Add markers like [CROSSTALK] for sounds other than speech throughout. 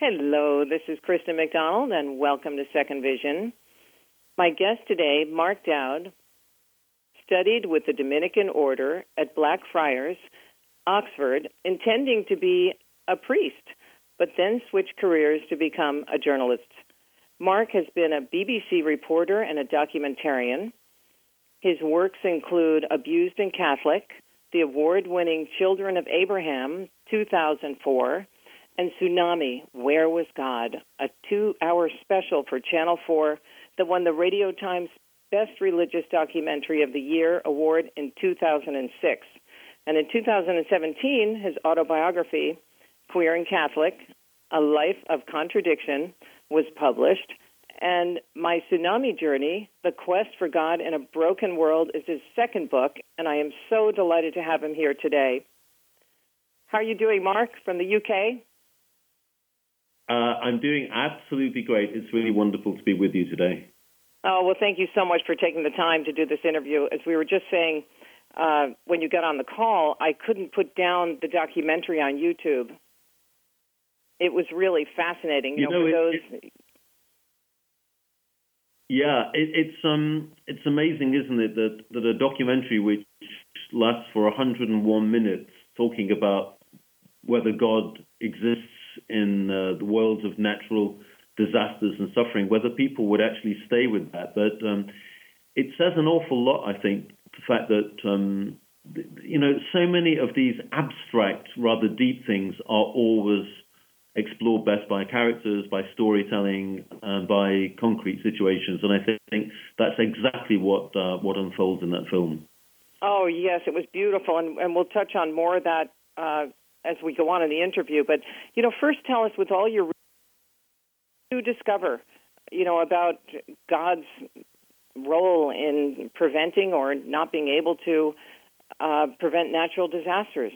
Hello, this is Kristen McDonald, and welcome to Second Vision. My guest today, Mark Dowd, studied with the Dominican order at Blackfriars, Oxford, intending to be a priest, but then switched careers to become a journalist. Mark has been a BBC reporter and a documentarian. His works include Abused and Catholic, the award winning Children of Abraham, 2004, and Tsunami, Where Was God? A two hour special for Channel 4 that won the Radio Times Best Religious Documentary of the Year award in 2006. And in 2017, his autobiography, Queer and Catholic A Life of Contradiction, was published. And My Tsunami Journey, The Quest for God in a Broken World, is his second book, and I am so delighted to have him here today. How are you doing, Mark, from the UK? Uh, I'm doing absolutely great. It's really wonderful to be with you today. Oh, well, thank you so much for taking the time to do this interview. As we were just saying uh, when you got on the call, I couldn't put down the documentary on YouTube. It was really fascinating. You, you know, know, for those. It, yeah, it, it's um, it's amazing, isn't it, that that a documentary which lasts for 101 minutes, talking about whether God exists in uh, the worlds of natural disasters and suffering, whether people would actually stay with that. But um, it says an awful lot, I think, the fact that um, you know so many of these abstract, rather deep things are always explored best by characters, by storytelling, and by concrete situations. And I think that's exactly what uh, what unfolds in that film. Oh yes, it was beautiful, and, and we'll touch on more of that uh, as we go on in the interview. But you know, first tell us with all your you discover, you know, about God's role in preventing or not being able to uh, prevent natural disasters.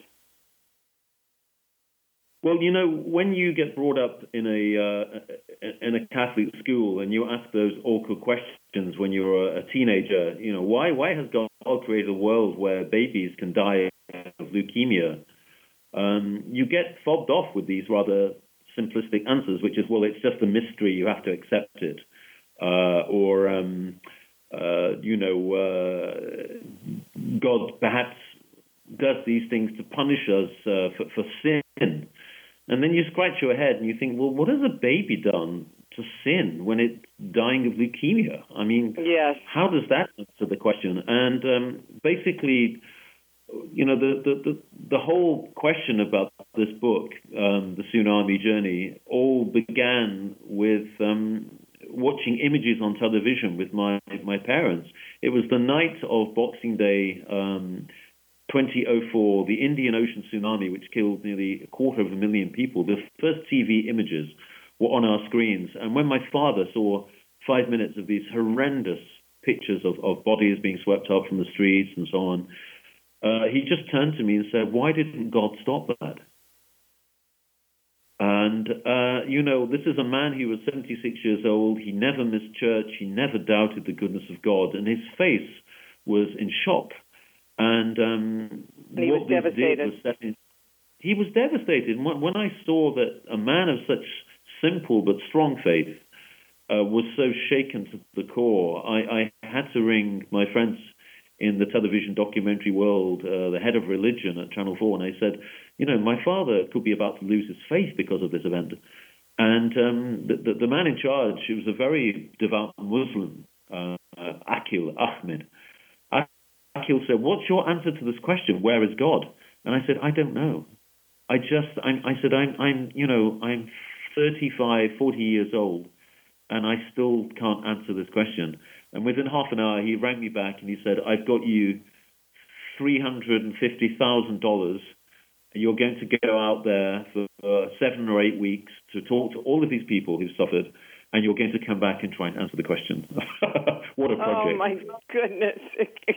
Well, you know, when you get brought up in a uh, in a Catholic school and you ask those awkward questions when you're a teenager, you know, why why has God created a world where babies can die of leukemia? Um, you get fobbed off with these rather simplistic answers, which is, well, it's just a mystery, you have to accept it. Uh, or, um, uh, you know, uh, God perhaps does these things to punish us uh, for, for sin. And then you scratch your head and you think, well, what has a baby done to sin when it's dying of leukemia? I mean, yes. how does that answer the question? And um, basically, you know, the, the, the, the, whole question about this book, um, The Tsunami Journey, all began with um, watching images on television with my, my parents. It was the night of Boxing Day um, 2004, the Indian Ocean tsunami, which killed nearly a quarter of a million people. The first TV images were on our screens. And when my father saw five minutes of these horrendous pictures of, of bodies being swept up from the streets and so on, uh, he just turned to me and said, Why didn't God stop that? And, uh, you know, this is a man who was 76 years old. He never missed church. He never doubted the goodness of God. And his face was in shock. And, um, he what was devastated. Was in, he was devastated. When I saw that a man of such simple but strong faith uh, was so shaken to the core, I, I had to ring my friends in the television documentary world, uh, the head of religion at Channel 4, and I said, you know, my father could be about to lose his faith because of this event. And um, the, the, the, man in charge, he was a very devout Muslim, uh, Aaqil Ahmed. Aaqil said, what's your answer to this question? Where is God? And I said, I don't know. I just, I'm, I said, I'm, I'm, you know, I'm 35, 40 years old, and I still can't answer this question. And within half an hour, he rang me back and he said, I've got you $350,000. And you're going to go out there for uh, seven or eight weeks to talk to all of these people who've suffered, and you're going to come back and try and answer the question. [LAUGHS] what a project. Oh, my goodness. [LAUGHS]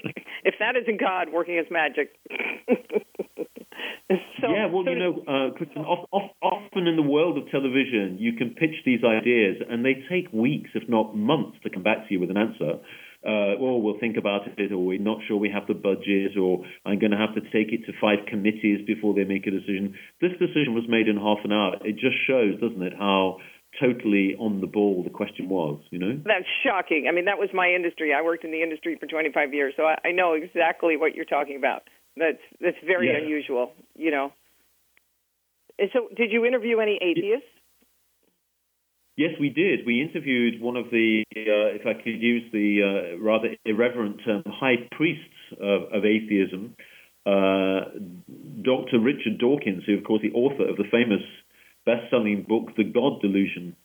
if that isn't God working his magic. [LAUGHS] [LAUGHS] So, yeah, well, you know, [LAUGHS] uh, Kristen, often in the world of television, you can pitch these ideas, and they take weeks, if not months, to come back to you with an answer. uh, well, we'll think about it, or we're not sure we have the budget, or I'm going to have to take it to five committees before they make a decision. This decision was made in half an hour. It just shows, doesn't it, how totally on the ball the question was, you know? That's shocking. I mean, that was my industry. I worked in the industry for 25 years, so I, I know exactly what you're talking about. That's that's very Yeah. unusual, you know. And so, did you interview any atheists? Yes, we did. We interviewed one of the, uh, if I could use the uh, rather irreverent term, high priests of, of atheism, uh, Dr. Richard Dawkins, who, of course, is the author of the famous best-selling book, The God Delusion.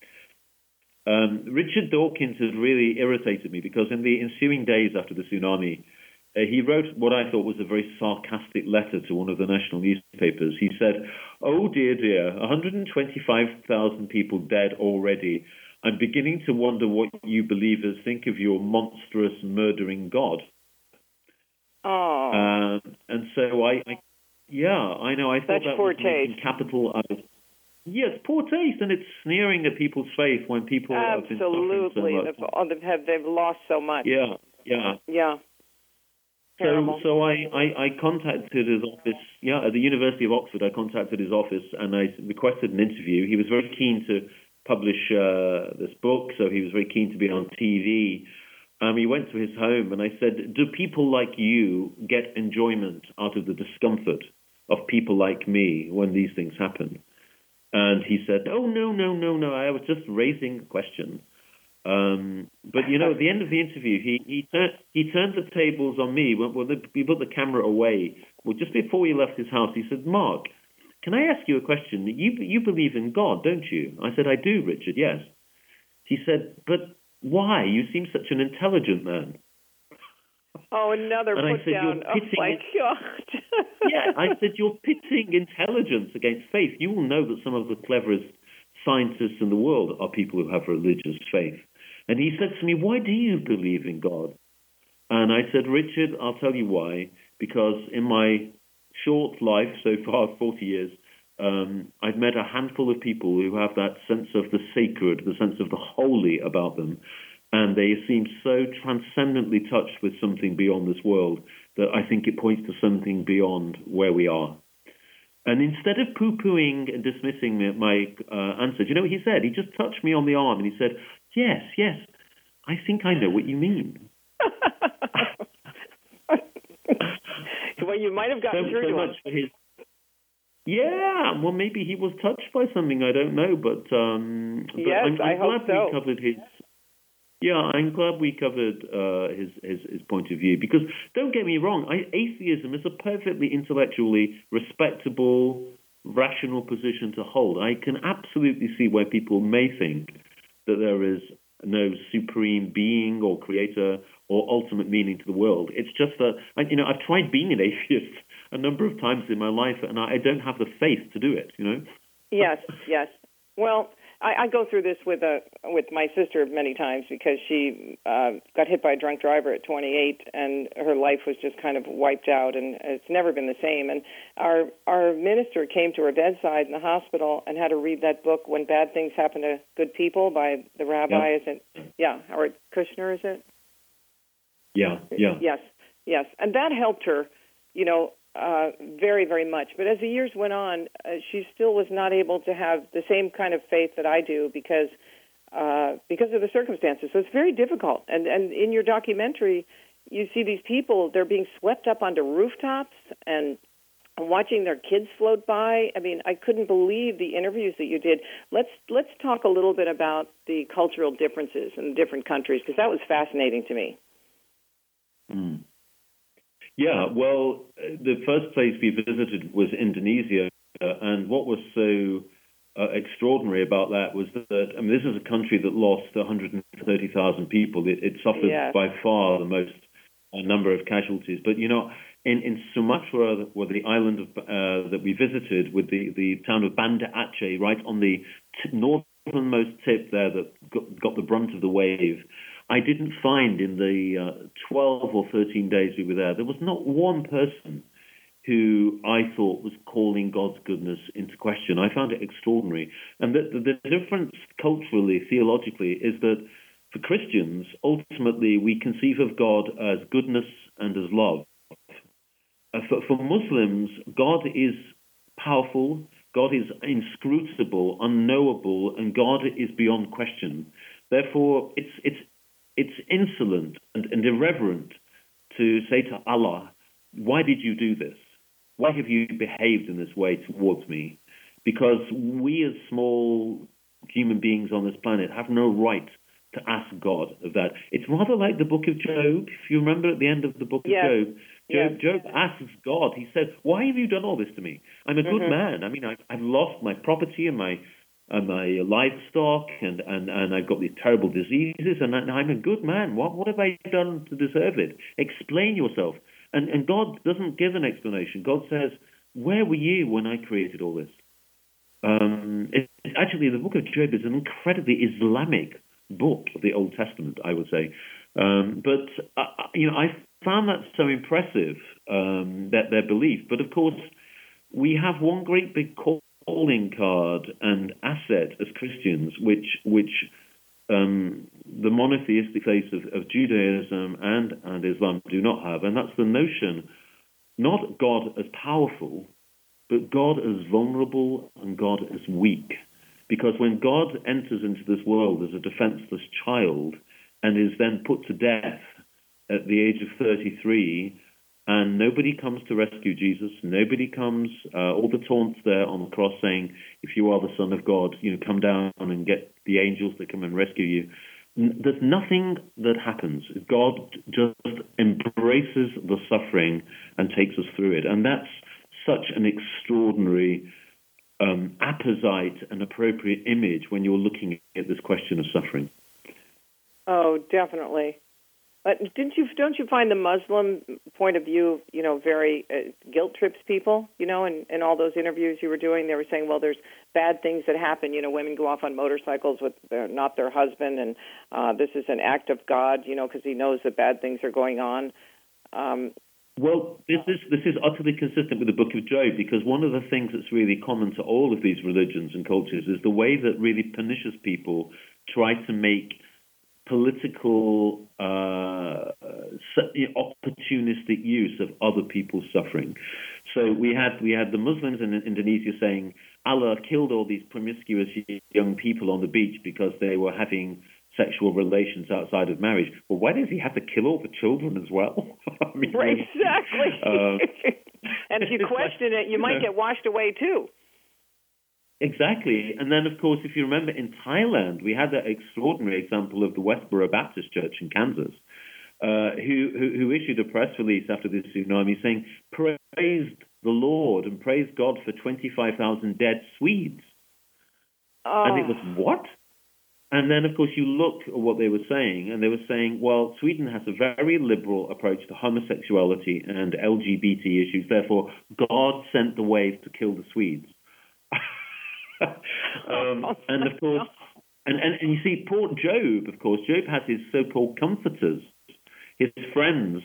Um, Richard Dawkins has really irritated me because in the ensuing days after the tsunami, uh, he wrote what I thought was a very sarcastic letter to one of the national newspapers. He said, Oh dear, dear, 125,000 people dead already. I'm beginning to wonder what you believers think of your monstrous murdering God. Oh, Um, and so I, I, yeah, I know. I thought That's that poor was taste. capital of. Yes, poor taste, and it's sneering at people's faith when people have been absolutely. so much. They've, have- they've lost so much. Yeah, yeah. Yeah. So, Terrible. so I, I, I contacted his office. Yeah, at the University of Oxford, I contacted his office and I requested an interview. He was very keen to publish uh, this book, so he was very keen to be on TV. Um, he went to his home and I said, "Do people like you get enjoyment out of the discomfort of people like me when these things happen?" And he said, "Oh no, no, no, no. I was just raising a question." Um, but you know, at the end of the interview, he he, tur- he turned the tables on me. When, when the, we put the camera away, well, just before he left his house, he said, "Mark, can I ask you a question? You you believe in God, don't you?" I said, "I do, Richard. Yes." He said, "But why? You seem such an intelligent man." Oh, another And put said, down. "You're Oh my God. [LAUGHS] yeah, I said, you're pitting intelligence against faith. You will know that some of the cleverest scientists in the world are people who have religious faith. And he said to me, Why do you believe in God? And I said, Richard, I'll tell you why. Because in my short life so far, [LAUGHS] 40 years, um, I've met a handful of people who have that sense of the sacred, the sense of the holy about them. And they seem so transcendently touched with something beyond this world that I think it points to something beyond where we are. And instead of poo pooing and dismissing my, uh, answer, you know what he said? He just touched me on the arm and he said, Yes, yes, I think I know what you mean. [LAUGHS] well, you might have So, through so to him. much for his. Yeah, well, maybe he was touched by something. I don't know, but um, but Yes, I'm, I'm glad so. we covered his. Yeah, I'm glad we covered uh, his, his his point of view because don't get me wrong, I, atheism is a perfectly intellectually respectable, rational position to hold. I can absolutely see where people may think that there is no supreme being or creator or ultimate meaning to the world. It's just that you know I've tried being an [LAUGHS] atheist a number of times in my life, and I don't have the faith to do it. You know. Yes, yes. Well, I, I go through this with a with my sister many times because she uh, got hit by a drunk driver at 28, and her life was just kind of wiped out, and it's never been the same. And our our minister came to her bedside in the hospital and had her read that book, "When Bad Things Happen to Good People" by the rabbi. Is it? Yeah, Howard Kushner, is it? Yeah, yeah. Yes, yes, and that helped her, you know, uh, very, very much. But as the years went on, uh, she still was not able to have the same kind of faith that I do because uh, because of the circumstances. So it's very difficult. And and in your documentary, you see these people; they're being swept up onto rooftops and watching their kids float by. I mean, I couldn't believe the interviews that you did. Let's let's talk a little bit about the cultural differences in different countries because that was fascinating to me. Mm. Yeah, well, the first place we visited was Indonesia, and what was so uh, extraordinary about that was that I mean, this is a country that lost 130,000 people. It, it suffered Yes. by far the most uh, number of casualties. But you know, in, in Sumatra, or the island of, uh, that we visited, with the, the town of Banda Aceh, right on the t- northernmost tip there, that got, got the brunt of the wave. I didn't find in the uh, 12 or 13 days we were there, there was not one person who I thought was calling God's goodness into question. I found it extraordinary. And the, the, difference culturally, theologically, is that for Christians, ultimately, we conceive of God as goodness and as love. Uh, for, for Muslims, God is powerful, God is inscrutable, unknowable, and God is beyond question. Therefore, it's, it's, it's insolent and, and irreverent to say to Allah, Why did you do this? Why have you behaved in this way towards me? Because we, as small human beings on this planet, have no right to ask God of that. It's rather like the book of Job. If you remember at the end of the book of. Job, Job, yes. Job asks God, he says, Why have you done all this to me? I'm a good Mhm. man. I mean, I, I've lost my property and my my livestock, and, and, and I've got these terrible diseases, and, I'm a good man. What, what have I done to deserve it? Explain yourself. And, and God doesn't give an explanation. God says, Where were you when I created all this? Um, it, actually, the book of Job is an incredibly Islamic book of the Old Testament, I would say. Um, but uh, you know, I found that so impressive um, that their belief. But of course, we have one great big calling card and asset as Christians, which which um, the monotheistic faiths of, of Judaism and and Islam do not have, and that's the notion not God as powerful, but God as vulnerable and God as weak. Because when God enters into this world as a defenseless child and is then put to death at the age of 33, and nobody comes to rescue Jesus, nobody comes, uh, all the taunts there on the cross saying, if you are the Son of God, you know, come down and get the angels to come and rescue you. There's nothing that happens. God just embraces the suffering and takes us through it. And that's such an extraordinary um, apposite and appropriate image when you're looking at this question of suffering. Oh, definitely. But didn't you don't you find the Muslim point of view, you know, very uh, guilt trips people, you know, in, in all those interviews you were doing, they were saying, well, there's bad things that happen, you know, women go off on motorcycles with their, not their husband, and uh, this is an act of God, you know, because He knows that bad things are going on. Um, Well, this is this is utterly consistent with the Book of Job because one of the things that's really common to all of these religions and cultures is the way that really pernicious people try to make political uh, opportunistic use of other people's suffering. So we had we had the Muslims in Indonesia saying Allah killed all these promiscuous young people on the beach because they were having sexual relations outside of marriage. Well, why does he have to kill all the children as well? [LAUGHS] I mean, right, exactly. uh, [LAUGHS] and if you [LAUGHS] question it, you might get washed away too. Exactly. And then, of course, if you remember in Thailand, we had that extraordinary example of the Westboro Baptist Church in Kansas, uh, who, who, who issued a press release after the tsunami saying, praised the Lord and praised God for 25,000 dead Swedes. Oh. And it was, what? And then, of course, you look at what they were saying, and they were saying, well, Sweden has a very liberal approach to homosexuality and LGBT issues. Therefore, God sent the wave to kill the Swedes. [LAUGHS] [LAUGHS] um, and of course, and, and, and you see, poor Job, of course, Job has his so called comforters, his friends,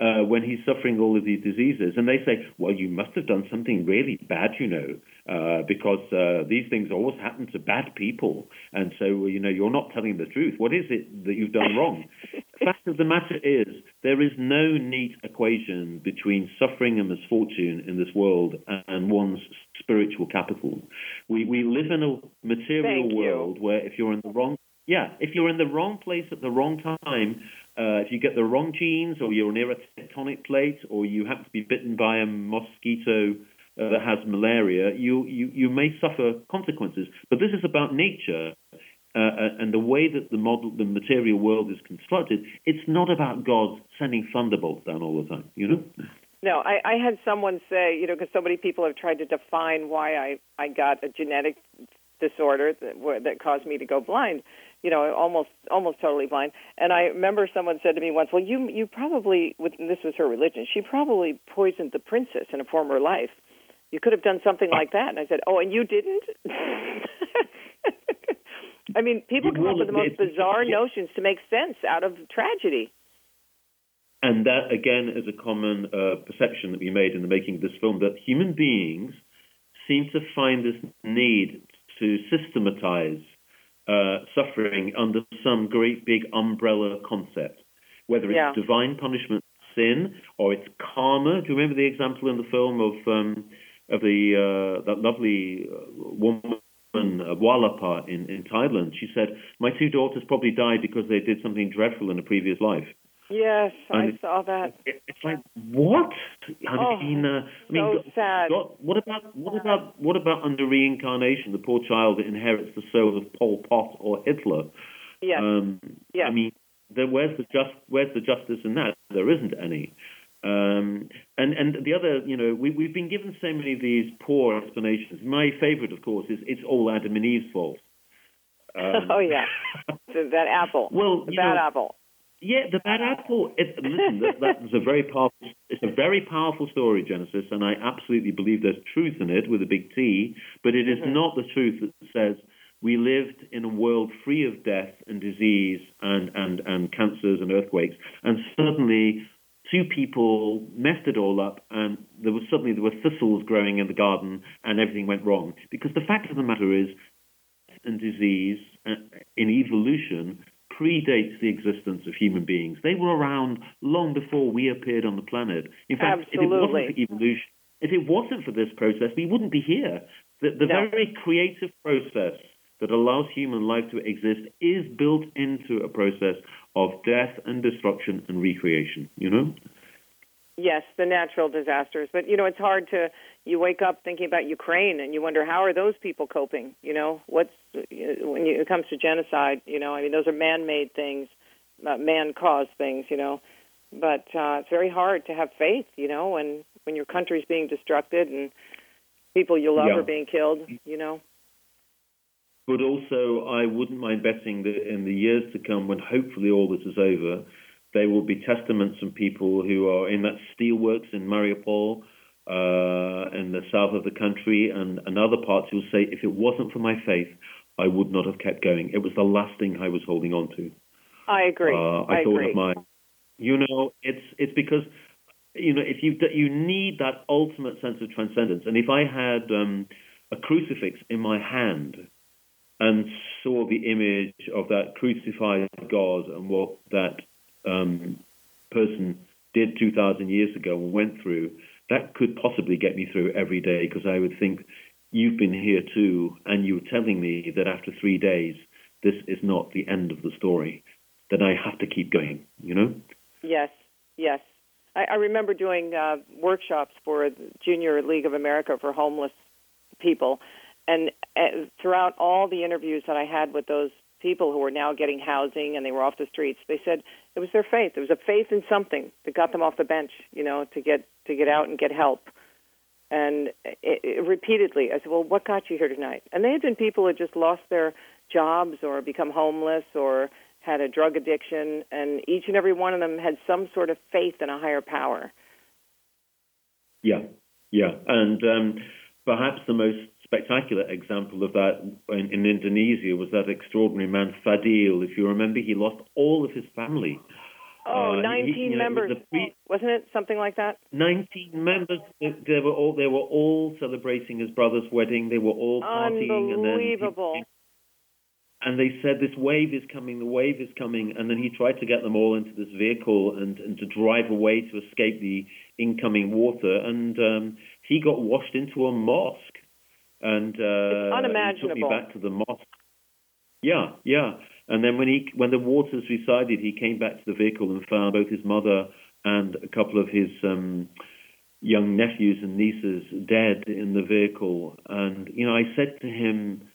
uh, when he's suffering all of these diseases. And they say, well, you must have done something really bad, you know, uh, because uh, these things always happen to bad people. And so, you know, you're not telling the truth. What is it that you've done wrong? [LAUGHS] fact of the matter is, there is no neat equation between suffering and misfortune in this world and one's spiritual capital. We, we live in a material Thank you. world where if you're in the wrong yeah, if you're in the wrong place at the wrong time, uh, if you get the wrong genes, or you're near a tectonic plate, or you happen to be bitten by a mosquito uh, that has malaria, you, you, you may suffer consequences. But this is about nature. Uh, and the way that the model, the material world is constructed, it's not about God sending thunderbolts down all the time. You know. No, I, I had someone say, you know, because so many people have tried to define why I I got a genetic disorder that that caused me to go blind, you know, almost almost totally blind. And I remember someone said to me once, "Well, you you probably with this was her religion. She probably poisoned the princess in a former life. You could have done something like that." And I said, "Oh, and you didn't." [LAUGHS] I mean, people come up with the most bizarre notions to make sense out of tragedy. And that, again, is a common uh, perception that we made in the making of this film that human beings seem to find this need to systematize uh, suffering under some great big umbrella concept, whether it's Yeah. divine punishment, sin, or it's karma. Do you remember the example in the film of um, of the uh, that lovely uh, woman? Uh, Walapa in, in Thailand, she said, "My two daughters probably died because they did something dreadful in a previous life." Yes, I And- saw that. It- It's like what? I Oh, mean, uh, I mean, so God- sad. God- what about what about what about under reincarnation? The poor child that inherits the soul of Pol Pot or Hitler. Yes. Um, Yes. I mean, there, where's the just where's the justice in that? There isn't any. Um, and and the other, you know, we we've been given so many of these poor explanations. My favourite, of course, is it's all Adam and Eve's fault. [LAUGHS] Um, oh yeah, So [LAUGHS] that apple. Well, the bad know, apple. Yeah, the bad apple. It, listen, that, that was a very powerful. It's a very powerful story, Genesis, and I absolutely believe there's truth in it with a big T. But it is Mhm. not the truth that says we lived in a world free of death and disease and and and cancers and earthquakes, and suddenly two people messed it all up, and there was suddenly there were thistles growing in the garden, and everything went wrong. Because the fact of the matter is, and disease uh, in evolution predates the existence of human beings. They were around long before we appeared on the planet. In fact, if it wasn't for evolution, if it wasn't for this process, we wouldn't be here. The, the No. very creative process that allows human life to exist is built into a process of death and destruction and recreation. You know? Yes, the natural disasters. But you know, it's hard to. You wake up thinking about Ukraine, and you wonder how are those people coping. You know, what's when it comes to genocide. You know, I mean, those are man-made things, uh, man-caused things. You know, but uh, it's very hard to have faith. You know, when when your country's being destructed and people you love Yeah. are being killed. You know. But also, I wouldn't mind betting that in the years to come, when hopefully all this is over, there will be testaments from people who are in that steelworks in Mariupol, uh, in the south of the country, and, and other parts who will say, if it wasn't for my faith, I would not have kept going. It was the last thing I was holding on to. I agree. Uh, I, I thought agree. of my, you know, it's it's because, you know, if you you need that ultimate sense of transcendence, and if I had um, a crucifix in my hand and saw the image of that crucified God and what that um, person did 2,000 years ago and went through, that could possibly get me through every day because I would think, you've been here too, and you were telling me that after three days, this is not the end of the story, then I have to keep going, you know? Yes, yes. I, I remember doing uh, workshops for Junior League of America for homeless people, and uh, throughout all the interviews that I had with those people who were now getting housing and they were off the streets, they said it was their faith. It was a faith in something that got them off the bench, you know, to get to get out and get help. And it, it, repeatedly, I said, "Well, what got you here tonight?" And they had been people who had just lost their jobs or become homeless or had a drug addiction, and each and every one of them had some sort of faith in a higher power. Yeah, yeah. And um, perhaps the most spectacular example of that in, in Indonesia was that extraordinary man, Fadil. If you remember, he lost all of his family. Oh, Uh, he- 19 you know, members, the pre- wasn't it? Something like that. 19 members. They, were all they were all celebrating his brother's wedding. They were all partying, and then Unbelievable. and they said this wave is coming, the wave is coming, and then he tried to get them all into this vehicle and, and to drive away to escape the incoming water, and um, he got washed into a mosque, and uh, he unimaginable. took me back to the mosque. Yeah, yeah, and then when he when the waters receded, he came back to the vehicle and found both his mother and a couple of his um, young nephews and nieces dead in the vehicle, and you know I said to him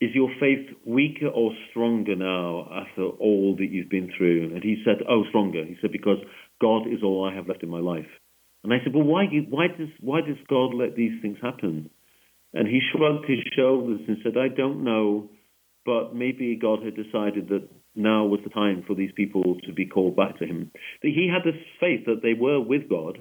is your faith weaker or stronger now after all that you've been through? And he said, oh, stronger. He said, because God is all I have left in my life. And I said, well, why, why, does, why does God let these things happen? And he shrugged his shoulders and said, I don't know, but maybe God had decided that now was the time for these people to be called back to him. That he had this faith that they were with God,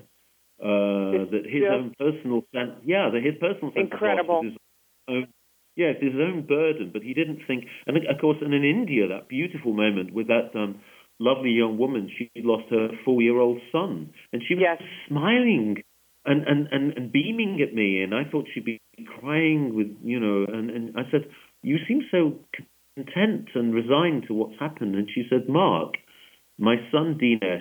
uh, that his Yeah. own personal sense, yeah, that his personal sense Incredible. of loss was his own Yes, his own burden, but he didn't think. And of course, and in India, that beautiful moment with that um, lovely young woman, she lost her four-year-old son, and she was Yes. smiling and, and, and, and beaming at me, and I thought she'd be crying with, you know, and, and I said, "You seem so content and resigned to what's happened. And she said, Mark, my son Dinesh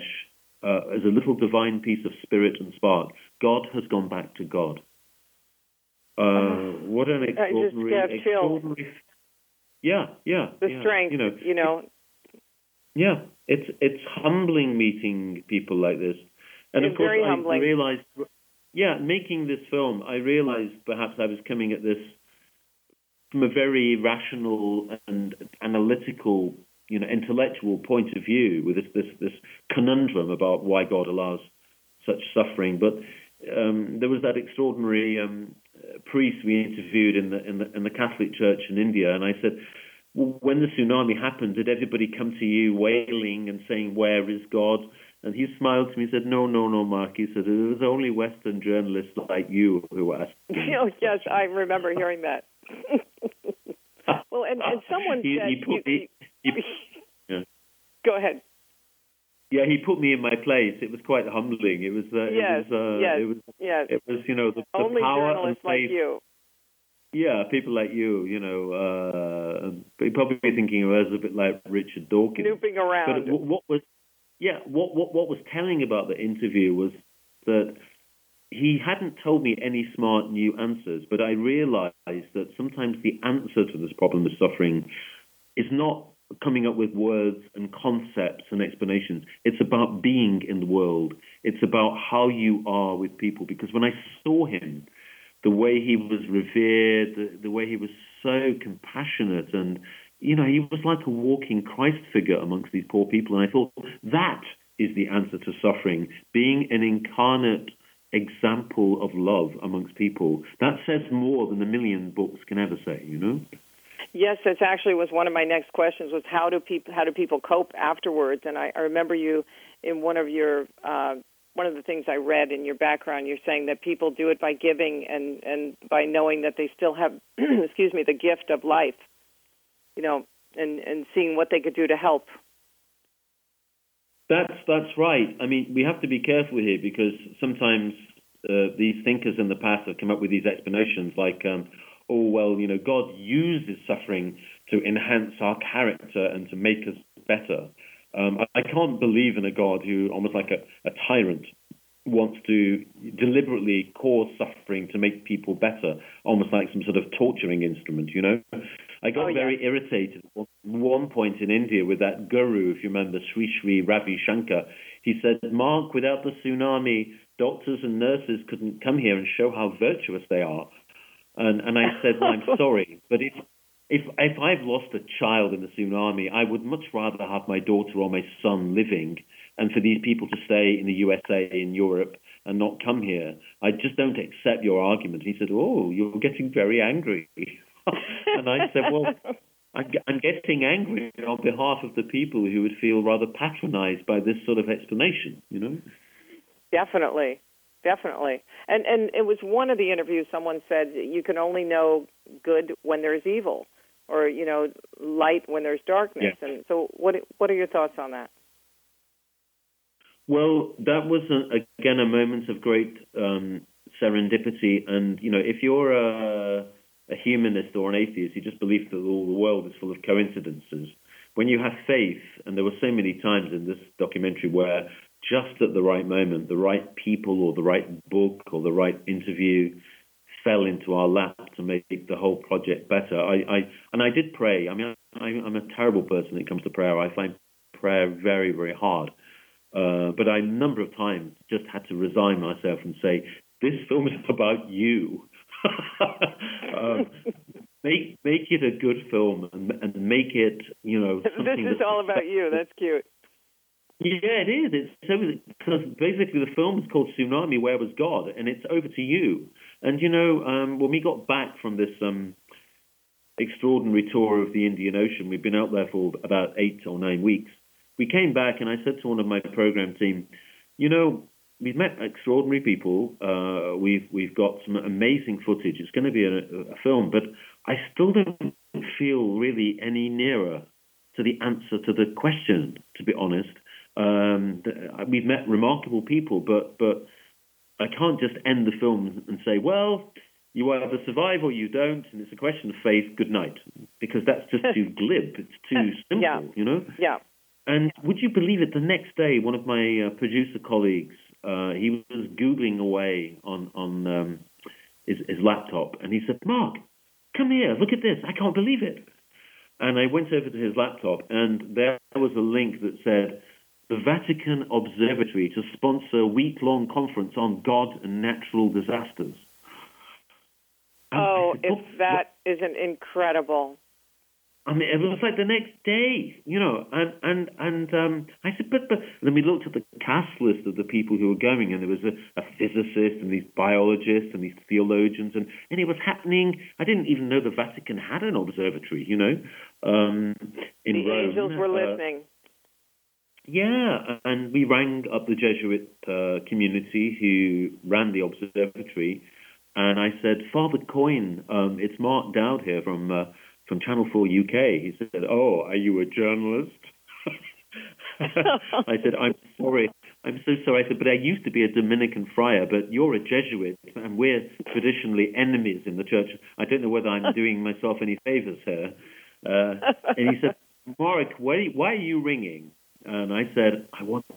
uh, is a little divine piece of spirit and spark. God has gone back to God. Uh, uh-huh. what an extraordinary, extraordinary. Yeah, yeah. The yeah, strength, you know, you know. Yeah, it's it's humbling meeting people like this, and it's of course I realized. Yeah, making this film, I realized perhaps I was coming at this from a very rational and analytical, you know, intellectual point of view with this this, this conundrum about why God allows such suffering. But um, there was that extraordinary um, priest we interviewed in the, in the in the Catholic Church in India, and I said, well, when the tsunami happened, did everybody come to you wailing and saying, "Where is God?" And he smiled to me and said, No, no, no, Mark. He said, It was only Western journalists like you who asked. [LAUGHS] oh, yes, I remember hearing that. [LAUGHS] well, and, and someone he, said. He put, you, he, he, [LAUGHS] yeah. Go ahead. Yeah, he put me in my place. It was quite humbling. It was. Uh, yes, it was, uh, yes, it was. Yes. It was. You know, the, the Only power journalists and like you. Yeah, people like you. You know, uh, you're probably thinking of us a bit like Richard Dawkins. Snooping around. But what was? Yeah, what what what was telling about the interview was that he hadn't told me any smart new answers, but I realized that sometimes the answer to this problem of suffering is not coming up with words and concepts and explanations. It's about being in the world. It's about how you are with people. Because when I saw him, the way he was revered, the, the way he was so compassionate, and you know, he was like a walking Christ figure amongst these poor people. And I thought that is the answer to suffering, being an incarnate example of love amongst people. That says more than a million books can ever say, you know? Yes, that actually was one of my next questions was how do people how do people cope afterwards? And I, I remember you in one of your uh, one of the things I read in your background, you're saying that people do it by giving and and by knowing that they still have [CLEARS THROAT] excuse me the gift of life, you know, and and seeing what they could do to help. That's that's right. I mean, we have to be careful here because sometimes uh, these thinkers in the past have come up with these explanations like, um, oh well, you know, God uses suffering to enhance our character and to make us better. Um, I, I, can't believe in a God who, almost like a, a tyrant, wants to deliberately cause suffering to make people better, almost like some sort of torturing instrument, you know? I got oh, yeah. very irritated at one point in India with that guru, if you remember, Sri Sri Ravi Shankar. He said, Mark, without the tsunami, doctors and nurses couldn't come here and show how virtuous they are. And, and I said, well, I'm [LAUGHS] sorry, but if, if, if I've lost a child in the tsunami, I would much rather have my daughter or my son living and for these people to stay in the USA, in Europe, and not come here. I just don't accept your argument. He said, Oh, you're getting very angry. [LAUGHS] and I said, Well, I'm, I'm getting angry on behalf of the people who would feel rather patronized by this sort of explanation, you know? Definitely. Definitely. And and it was one of the interviews someone said you can only know good when there's evil or you know light when there's darkness. Yeah. And so what what are your thoughts on that? Well, that was a, again a moment of great um, serendipity, and you know, if you're a, a humanist or an atheist, you just believe that all the world is full of coincidences. When you have faith, and there were so many times in this documentary where just at the right moment, the right people or the right book or the right interview fell into our lap to make the whole project better. I, I and I did pray. I mean, I, I'm a terrible person when it comes to prayer. I find prayer very, very hard. Uh, but I, a number of times, just had to resign myself and say, "This film is about you. Um, [LAUGHS] make make it a good film and, and make it, you know." this is all about you. That's cute. Yeah, it is. It's so because basically the film is called Tsunami. Where was God? And it's over to you. And you know, um, when we got back from this um, extraordinary tour of the Indian Ocean, we've been out there for about eight or nine weeks we came back and I said to one of my program team, you know, we've met extraordinary people. Uh, we've we've got some amazing footage. It's going to be a, a, film, but I still don't feel really any nearer to the answer to the question. To be honest, um, we've met remarkable people, but but I can't just end the film and say, well, you either survive or you don't, and it's a question of faith. Good night, because that's just [LAUGHS] too glib. It's too simple, yeah. you know. Yeah. And would you believe it? The next day, one of my uh, producer colleagues, uh, he was googling away on on um, his, his laptop, and he said, "Mark, come here, look at this. I can't believe it." And I went over to his laptop, and there was a link that said the Vatican Observatory to sponsor a week long conference on God and natural disasters. And oh, said, if that not incredible. I mean, it was like the next day, you know, and and and um, I said, but but then we looked at the cast list of the people who were going, and there was a, a physicist and these biologists and these theologians, and and it was happening. I didn't even know the Vatican had an observatory, you know, um, in the Rome. angels were uh, listening. Yeah, and we rang up the Jesuit uh, community who ran the observatory, and I said, Father Coyne, um, it's Mark Dowd here from uh, from Channel 4 UK. He said, Oh, are you a journalist? [LAUGHS] I said, I'm sorry. I'm so sorry. I said, but I used to be a Dominican friar, but you're a Jesuit, and we're traditionally enemies in the church. I don't know whether I'm [LAUGHS] doing myself any favors here. Uh, and he said, Mark, why, why are you ringing? And I said, I want to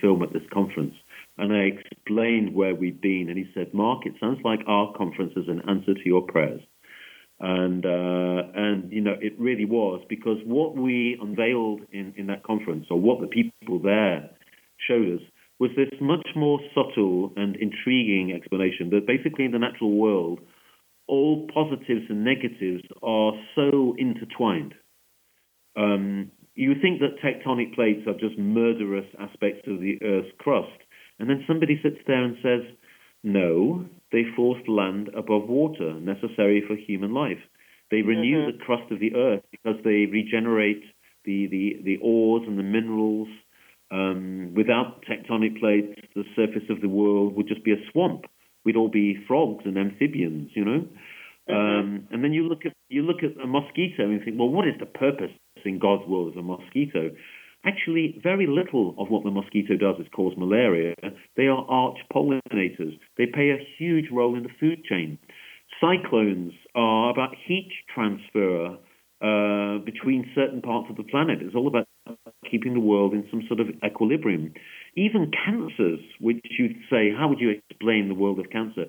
film at this conference. And I explained where we'd been. And he said, Mark, it sounds like our conference is an answer to your prayers. And, uh, and you know, it really was because what we unveiled in, in that conference, or what the people there showed us, was this much more subtle and intriguing explanation that basically in the natural world, all positives and negatives are so intertwined. Um, you think that tectonic plates are just murderous aspects of the Earth's crust, and then somebody sits there and says, no, they force land above water necessary for human life. They renew mm-hmm. the crust of the Earth because they regenerate the, the, the ores and the minerals. Um, without tectonic plates, the surface of the world would just be a swamp. We'd all be frogs and amphibians, you know. Mm-hmm. Um, and then you look at you look at a mosquito and you think, well, what is the purpose in God's world of a mosquito. Actually, very little of what the mosquito does is cause malaria. They are arch pollinators. They play a huge role in the food chain. Cyclones are about heat transfer uh, between certain parts of the planet. It's all about keeping the world in some sort of equilibrium. Even cancers, which you'd say, how would you explain the world of cancer?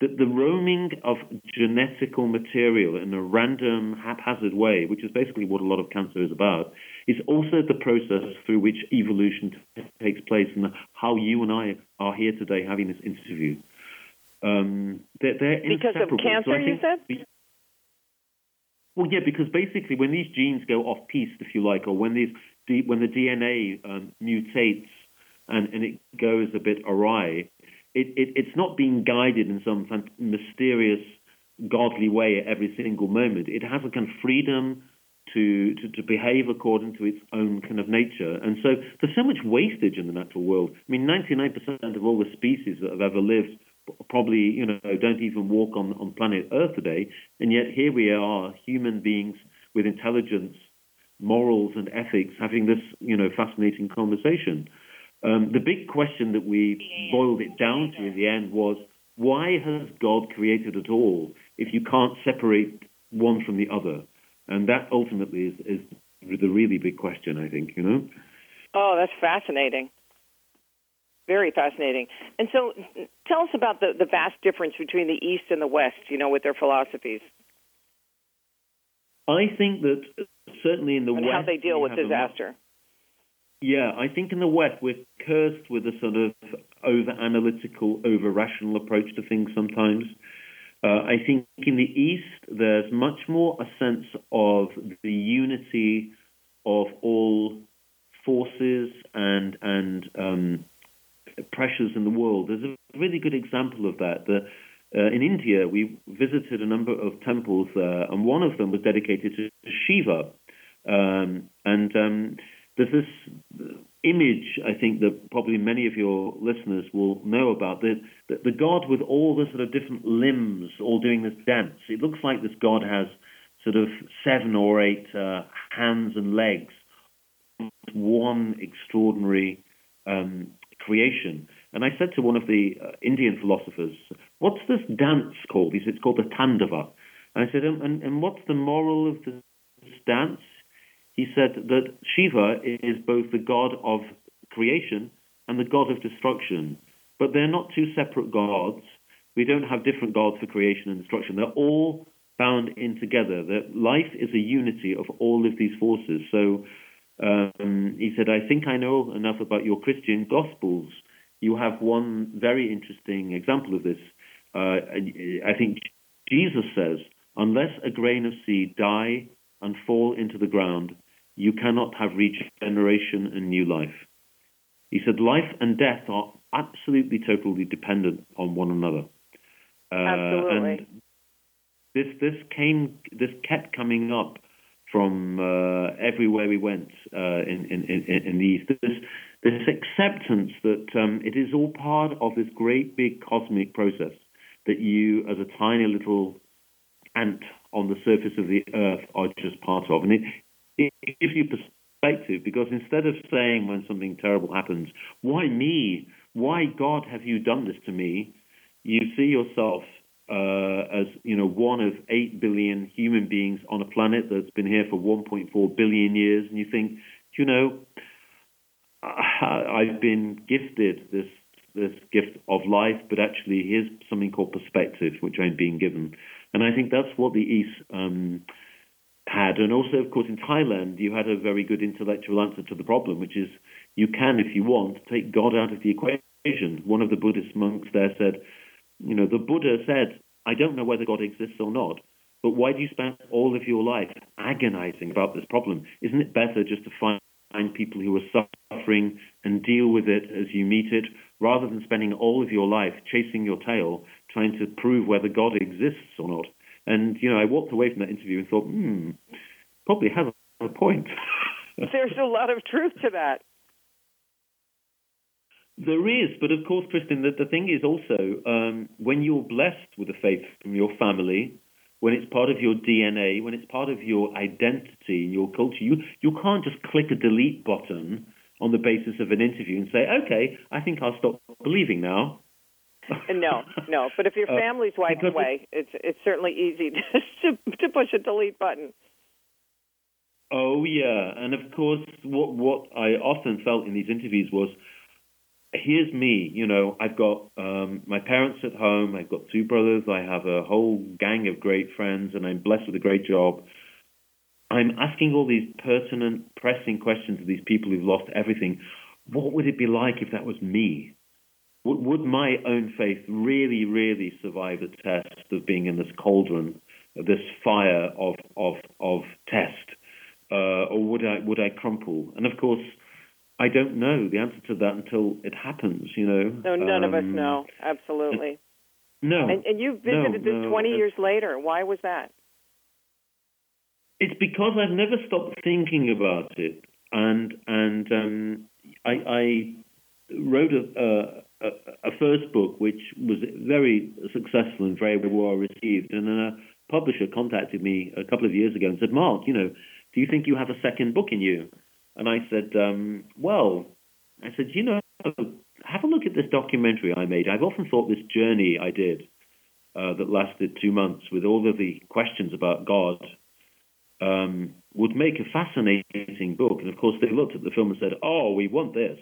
That the roaming of genetical material in a random, haphazard way, which is basically what a lot of cancer is about, is also the process through which evolution takes place and how you and I are here today having this interview. Um, they're, they're because of cancer, so you said? well, yeah, because basically when these genes go off piste, if you like, or when these when the DNA um, mutates and, and it goes a bit awry, it, it, it's not being guided in some mysterious, godly way at every single moment. It has a kind of freedom to, to, to, behave according to its own kind of nature. And so there's so much wastage in the natural world. I mean, 99% of all the species that have ever lived probably, you know, don't even walk on, on planet Earth today. And yet here we are, human beings with intelligence, morals, and ethics, having this, you know, fascinating conversation. Um, the big question that we boiled it down to in the end was why has God created at all if you can't separate one from the other? And that ultimately is, is the really big question, I think, you know? Oh, that's fascinating. Very fascinating. And so tell us about the, the vast difference between the East and the West, you know, with their philosophies. I think that certainly in the and West. how they deal with disaster. Yeah, I think in the West we're cursed with a sort of over analytical, over rational approach to things sometimes. Uh, I think in the East there's much more a sense of the unity of all forces and and um, pressures in the world. There's a really good example of that. The, uh, in India, we visited a number of temples, uh, and one of them was dedicated to Shiva. Um, and um, there's this image, I think, that probably many of your listeners will know about the, the, the God with all the sort of different limbs all doing this dance. It looks like this God has sort of seven or eight uh, hands and legs, one extraordinary um, creation. And I said to one of the uh, Indian philosophers, what's this dance called? He said, it's called the Tandava. And I said, and, and, and what's the moral of this dance? He said that Shiva is both the god of creation and the god of destruction, but they're not two separate gods. We don't have different gods for creation and destruction. They're all bound in together. That life is a unity of all of these forces. So um, he said, I think I know enough about your Christian Gospels. You have one very interesting example of this. Uh, I think Jesus says, unless a grain of seed die and fall into the ground, you cannot have regeneration and new life. He said, life and death are absolutely, totally dependent on one another. Uh, absolutely. And this this came this kept coming up from uh, everywhere we went uh, in, in, in, in, the East. This, this acceptance that um, it is all part of this great big cosmic process that you, as a tiny little ant on the surface of the earth, are just part of. And it, it gives you perspective because instead of saying when something terrible happens, why me? Why, God, have you done this to me? You see yourself uh, as you know one of eight billion human beings on a planet that's been here for 1.4 billion years, and you think, you know, I've been gifted this this gift of life, but actually here's something called perspective, which I'm being given, and I think that's what the East um, had, and also of course in Thailand you had a very good intellectual answer to the problem, which is you can, if you want, take God out of the equation. One of the Buddhist monks there said you know, the Buddha said, I don't know whether God exists or not, but why do you spend all of your life agonizing about this problem? Isn't it better just to find people who are suffering and deal with it as you meet it, rather than spending all of your life chasing your tail, trying to prove whether God exists or not? And, you know, I walked away from that interview and thought, hmm, probably has a point. [LAUGHS] There's a lot of truth to that. There is, but of course, Kristen, the, the thing is also um, when you're blessed with a faith from your family, when it's part of your DNA, when it's part of your identity, and your culture, you, you can't just click a delete button on the basis of an interview and say, okay, I think I'll stop believing now. [LAUGHS] no, no. But if your uh, family's uh, wiped away, it's it's certainly easy [LAUGHS] to, to push a delete button. Oh yeah, and of course, what what I often felt in these interviews was here's me, you know, I've got um, my parents at home, I've got two brothers, I have a whole gang of great friends, and I'm blessed with a great job. I'm asking all these pertinent, pressing questions of these people who've lost everything. What would it be like if that was me? Would, would my own faith really, really survive the test of being in this cauldron, this fire of of of test, uh, or would I would I crumple? And of course I don't know the answer to that until it happens. You know. No, none um, of us um, know. Absolutely. No. And, and you visited no, this 20 years later. Why was that? It's because I've never stopped thinking about it, and and um, I, I, wrote a, a, first book which was very successful and very well received, and then a publisher contacted me a couple of years ago and said, "Mark, you know, do you think you have a second book in you?" And I said, um, well, I said, you know, have a look at this documentary I made. I've often thought this journey I did uh, that lasted two months with all of the questions about God um, would make a fascinating book. And of course, they looked at the film and said, oh, we want this.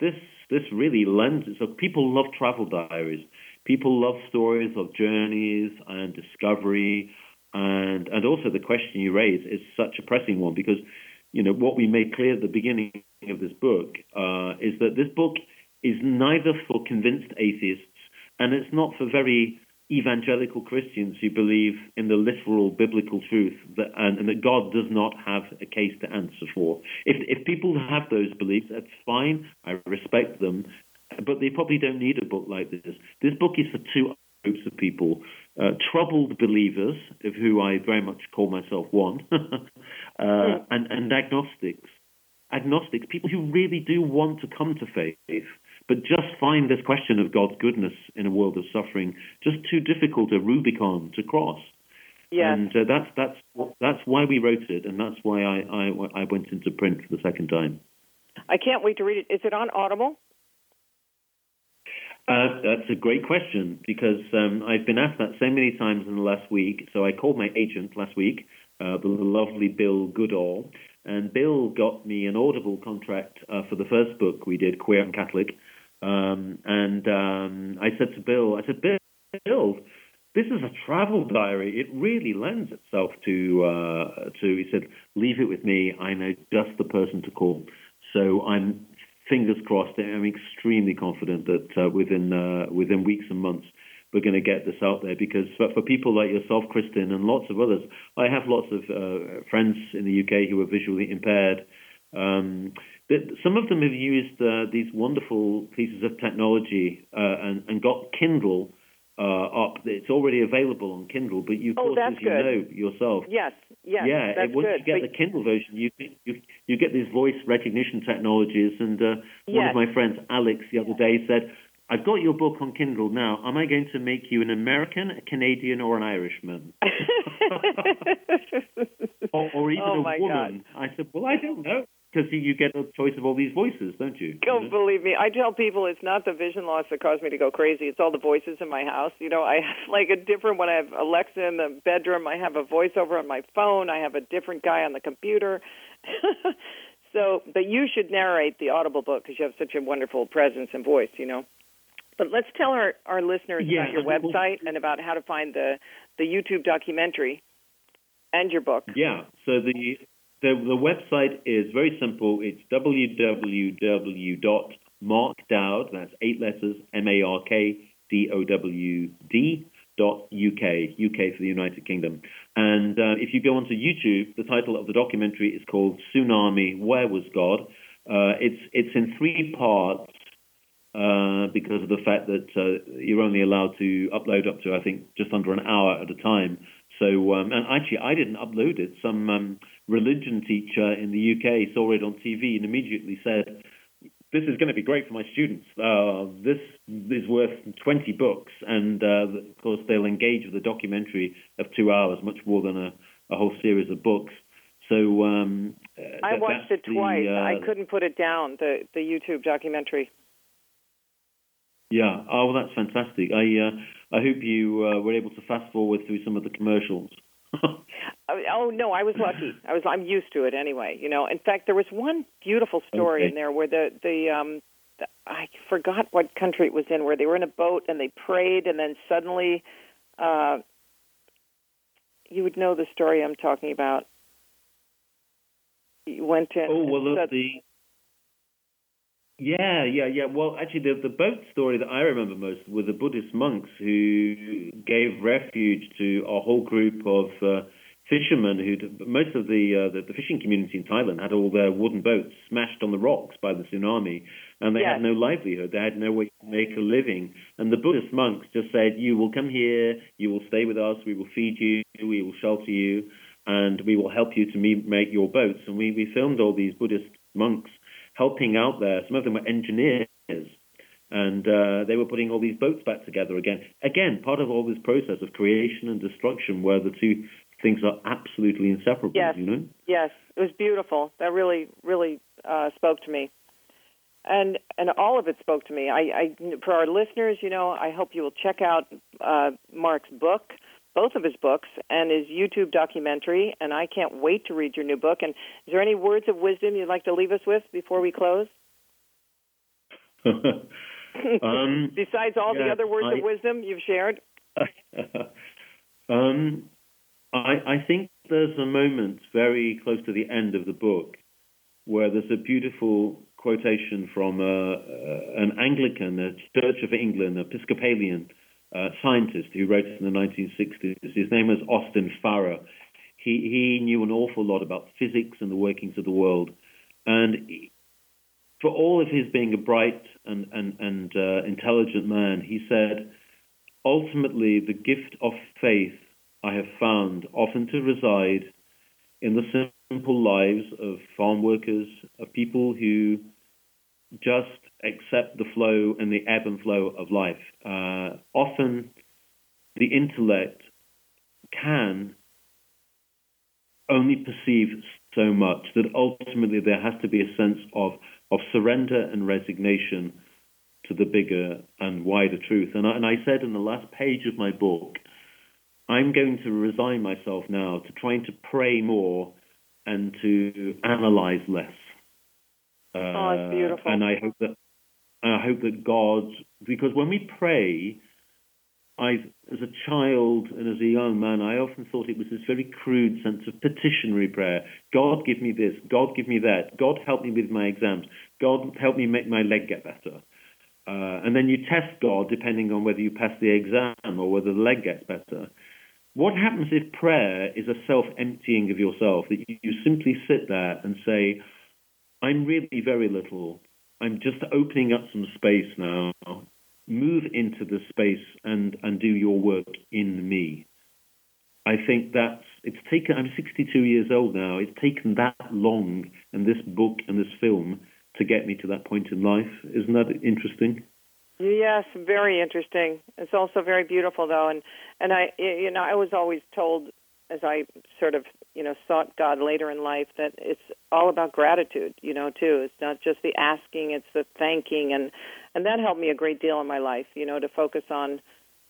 This this really lends. So people love travel diaries. People love stories of journeys and discovery. And, and also the question you raise is such a pressing one because you know, what we made clear at the beginning of this book uh, is that this book is neither for convinced atheists and it's not for very evangelical Christians who believe in the literal biblical truth that, and, and, that God does not have a case to answer for. If, if people have those beliefs, that's fine. I respect them, but they probably don't need a book like this. This book is for two groups of people uh, troubled believers, of who I very much call myself one, [LAUGHS] uh, hmm. and, and agnostics. Agnostics, people who really do want to come to faith, but just find this question of God's goodness in a world of suffering just too difficult a Rubicon to cross. And uh, that's that's that's why we wrote it, and that's why I, I I went into print for the second time. I can't wait to read it. Is it on Audible? Uh, that's a great question because um, I've been asked that so many times in the last week. So I called my agent last week, uh, the lovely Bill Goodall, and Bill got me an Audible contract uh, for the first book we did, Queer and Catholic. Um, and um, I said to Bill, I said, Bill, this is a travel diary. It really lends itself to uh, to. He said, leave it with me. I know just the person to call. So I'm fingers crossed. I'm extremely confident that uh, within uh, within weeks and months we're going to get this out there because for, for people like yourself, Kristen, and lots of others, I have lots of uh, friends in the UK who are visually impaired. Um, some of them have used uh, these wonderful pieces of technology uh, and, and got Kindle uh, up. It's already available on Kindle, but you, of oh, course, as you good. know yourself. Yes, yes. Yeah, that's once good. you get but... the Kindle version, you, you you get these voice recognition technologies. And uh, yes. one of my friends, Alex, the other day said, I've got your book on Kindle now. Am I going to make you an American, a Canadian, or an Irishman? [LAUGHS] [LAUGHS] or, or, even oh, a woman? God. I said, well, I don't know. Because you get a choice of all these voices, don't you? Don't believe me. I tell people it's not the vision loss that caused me to go crazy. It's all the voices in my house. You know, I have [LAUGHS] like a different when I have Alexa in the bedroom. I have a voiceover on my phone. I have a different guy on the computer. [LAUGHS] so, but you should narrate the Audible book because you have such a wonderful presence and voice. You know. But let's tell our, our listeners yeah, about your website and about how to find the, the YouTube documentary and your book. Yeah. So the the, the website is very simple. It's www.markdowd, that's eight letters, M-A-R-K-D-O-W-D dot UK, UK for the United Kingdom. And uh, if you go onto YouTube, the title of the documentary is called Tsunami, Where Was God? Uh, it's, it's in three parts. Uh, because of the fact that uh, you're only allowed to upload up to, I think, just under an hour at a time. So, um, and actually, I didn't upload it. Some um, religion teacher in the UK saw it on TV and immediately said, "This is going to be great for my students. Uh, this is worth 20 books." And uh, of course, they'll engage with a documentary of two hours, much more than a, a whole series of books. So um, I watched it twice. The, uh, I couldn't put it down. The the YouTube documentary. Yeah. Oh, well, that's fantastic. I uh, I hope you uh, were able to fast forward through some of the commercials. [LAUGHS] oh no, I was lucky. I was. I'm used to it anyway. You know. In fact, there was one beautiful story okay. in there where the the um the, I forgot what country it was in where they were in a boat and they prayed and then suddenly, uh, you would know the story I'm talking about. You went in. Oh well, the yeah, yeah, yeah. Well, actually, the the boat story that I remember most were the Buddhist monks who gave refuge to a whole group of uh, fishermen who most of the, uh, the, the fishing community in Thailand had all their wooden boats smashed on the rocks by the tsunami, and they yes. had no livelihood. They had no way to make a living. And the Buddhist monks just said, "You will come here. You will stay with us. We will feed you. We will shelter you." And we will help you to make your boats. And we, we filmed all these Buddhist monks helping out there. Some of them were engineers, and uh, they were putting all these boats back together again. Again, part of all this process of creation and destruction, where the two things are absolutely inseparable. Yes. You know. Yes, it was beautiful. That really, really uh, spoke to me. And and all of it spoke to me. I, I for our listeners, you know, I hope you will check out uh, Mark's book both of his books and his YouTube documentary, and I can't wait to read your new book. And is there any words of wisdom you'd like to leave us with before we close? [LAUGHS] um, [LAUGHS] Besides all yeah, the other words I, of wisdom you've shared? [LAUGHS] um, I, I think there's a moment very close to the end of the book where there's a beautiful quotation from uh, uh, an Anglican, a Church of England, Episcopalian uh, scientist who wrote it in the 1960s. His name was Austin Farrer. He, he knew an awful lot about physics and the workings of the world. And for all of his being a bright and, and, and uh, intelligent man, he said, ultimately, the gift of faith I have found often to reside in the simple lives of farm workers, of people who just accept the flow and the ebb and flow of life. Uh, often the intellect can only perceive so much that ultimately there has to be a sense of, of surrender and resignation to the bigger and wider truth. And I, and I said in the last page of my book, I'm going to resign myself now to trying to pray more and to analyze less. Uh, oh, it's beautiful. And I hope that I hope that God, because when we pray, I, as a child and as a young man, I often thought it was this very crude sense of petitionary prayer. God, give me this. God, give me that. God, help me with my exams. God, help me make my leg get better. Uh, and then you test God depending on whether you pass the exam or whether the leg gets better. What happens if prayer is a self emptying of yourself, that you, you simply sit there and say, I'm really very little. I'm just opening up some space now. Move into the space and, and do your work in me. I think that's it's taken. I'm 62 years old now. It's taken that long, and this book and this film to get me to that point in life. Isn't that interesting? Yes, very interesting. It's also very beautiful, though, and and I, you know, I was always told as I sort of, you know, sought God later in life that it's all about gratitude, you know, too. It's not just the asking, it's the thanking and and that helped me a great deal in my life, you know, to focus on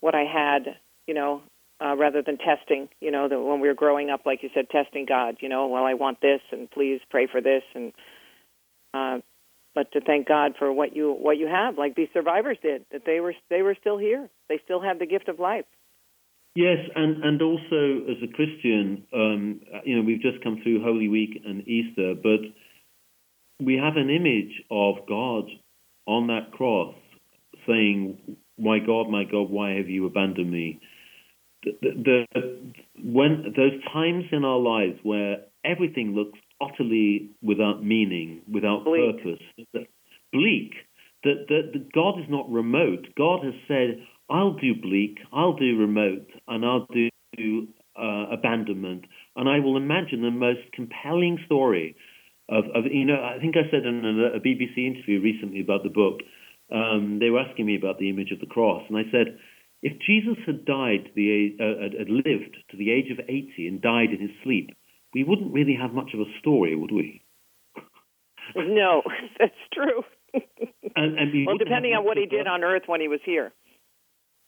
what I had, you know, uh, rather than testing, you know, that when we were growing up, like you said, testing God, you know, well, I want this and please pray for this and uh, but to thank God for what you what you have, like these survivors did, that they were they were still here. They still have the gift of life. Yes, and and also as a Christian, um, you know, we've just come through Holy Week and Easter, but we have an image of God on that cross saying, "My God, my God, why have you abandoned me?" The, the, the, when those times in our lives where everything looks utterly without meaning, without bleak. purpose, bleak. That, that, that God is not remote. God has said, I'll do bleak, I'll do remote, and I'll do uh, abandonment, and I will imagine the most compelling story of, of, you know, I think I said in a, a BBC interview recently about the book, um, they were asking me about the image of the cross, and I said, if Jesus had died to the uh, had lived to the age of 80 and died in his sleep, we wouldn't really have much of a story, would we? No, [LAUGHS] that's true. and, and we well, depending on what he did on Earth when he was here.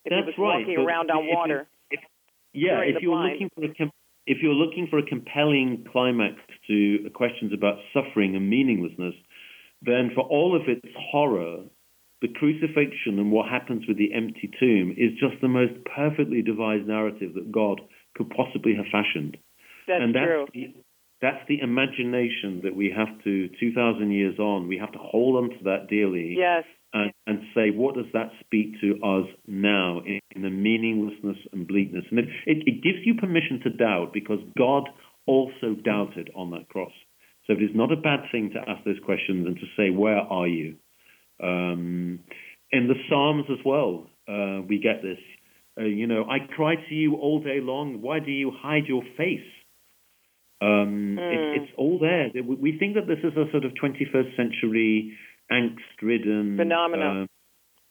If that's he was walking right. around on if, water. If, yeah, if you're blind. looking for a if you're looking for a compelling climax to questions about suffering and meaninglessness, then for all of its horror, the crucifixion and what happens with the empty tomb is just the most perfectly devised narrative that God could possibly have fashioned. That's and that's true. The, that's the imagination that we have to, 2,000 years on, we have to hold on to that dearly. Yes. And, and say, what does that speak to us now in, in the meaninglessness and bleakness? And it, it, it gives you permission to doubt because God also doubted on that cross. So it is not a bad thing to ask those questions and to say, where are you? Um, in the Psalms as well, uh, we get this. Uh, you know, I cry to you all day long. Why do you hide your face? Um, mm. it, it's all there. We think that this is a sort of 21st century angst-ridden phenomenon. Uh,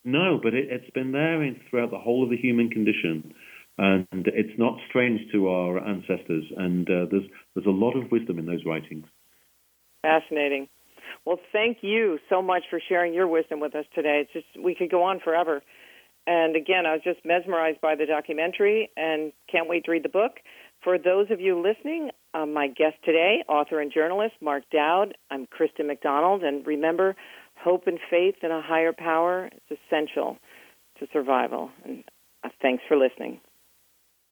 no, but it, has been there in, throughout the whole of the human condition, and it's not strange to our ancestors. And uh, there's there's a lot of wisdom in those writings. Fascinating. Well, thank you so much for sharing your wisdom with us today. It's just we could go on forever. And again, I was just mesmerized by the documentary and can't wait to read the book. For those of you listening, uh, my guest today, author and journalist Mark Dowd. I'm Kristen McDonald, and remember, hope and faith in a higher power is essential to survival. And uh, thanks for listening.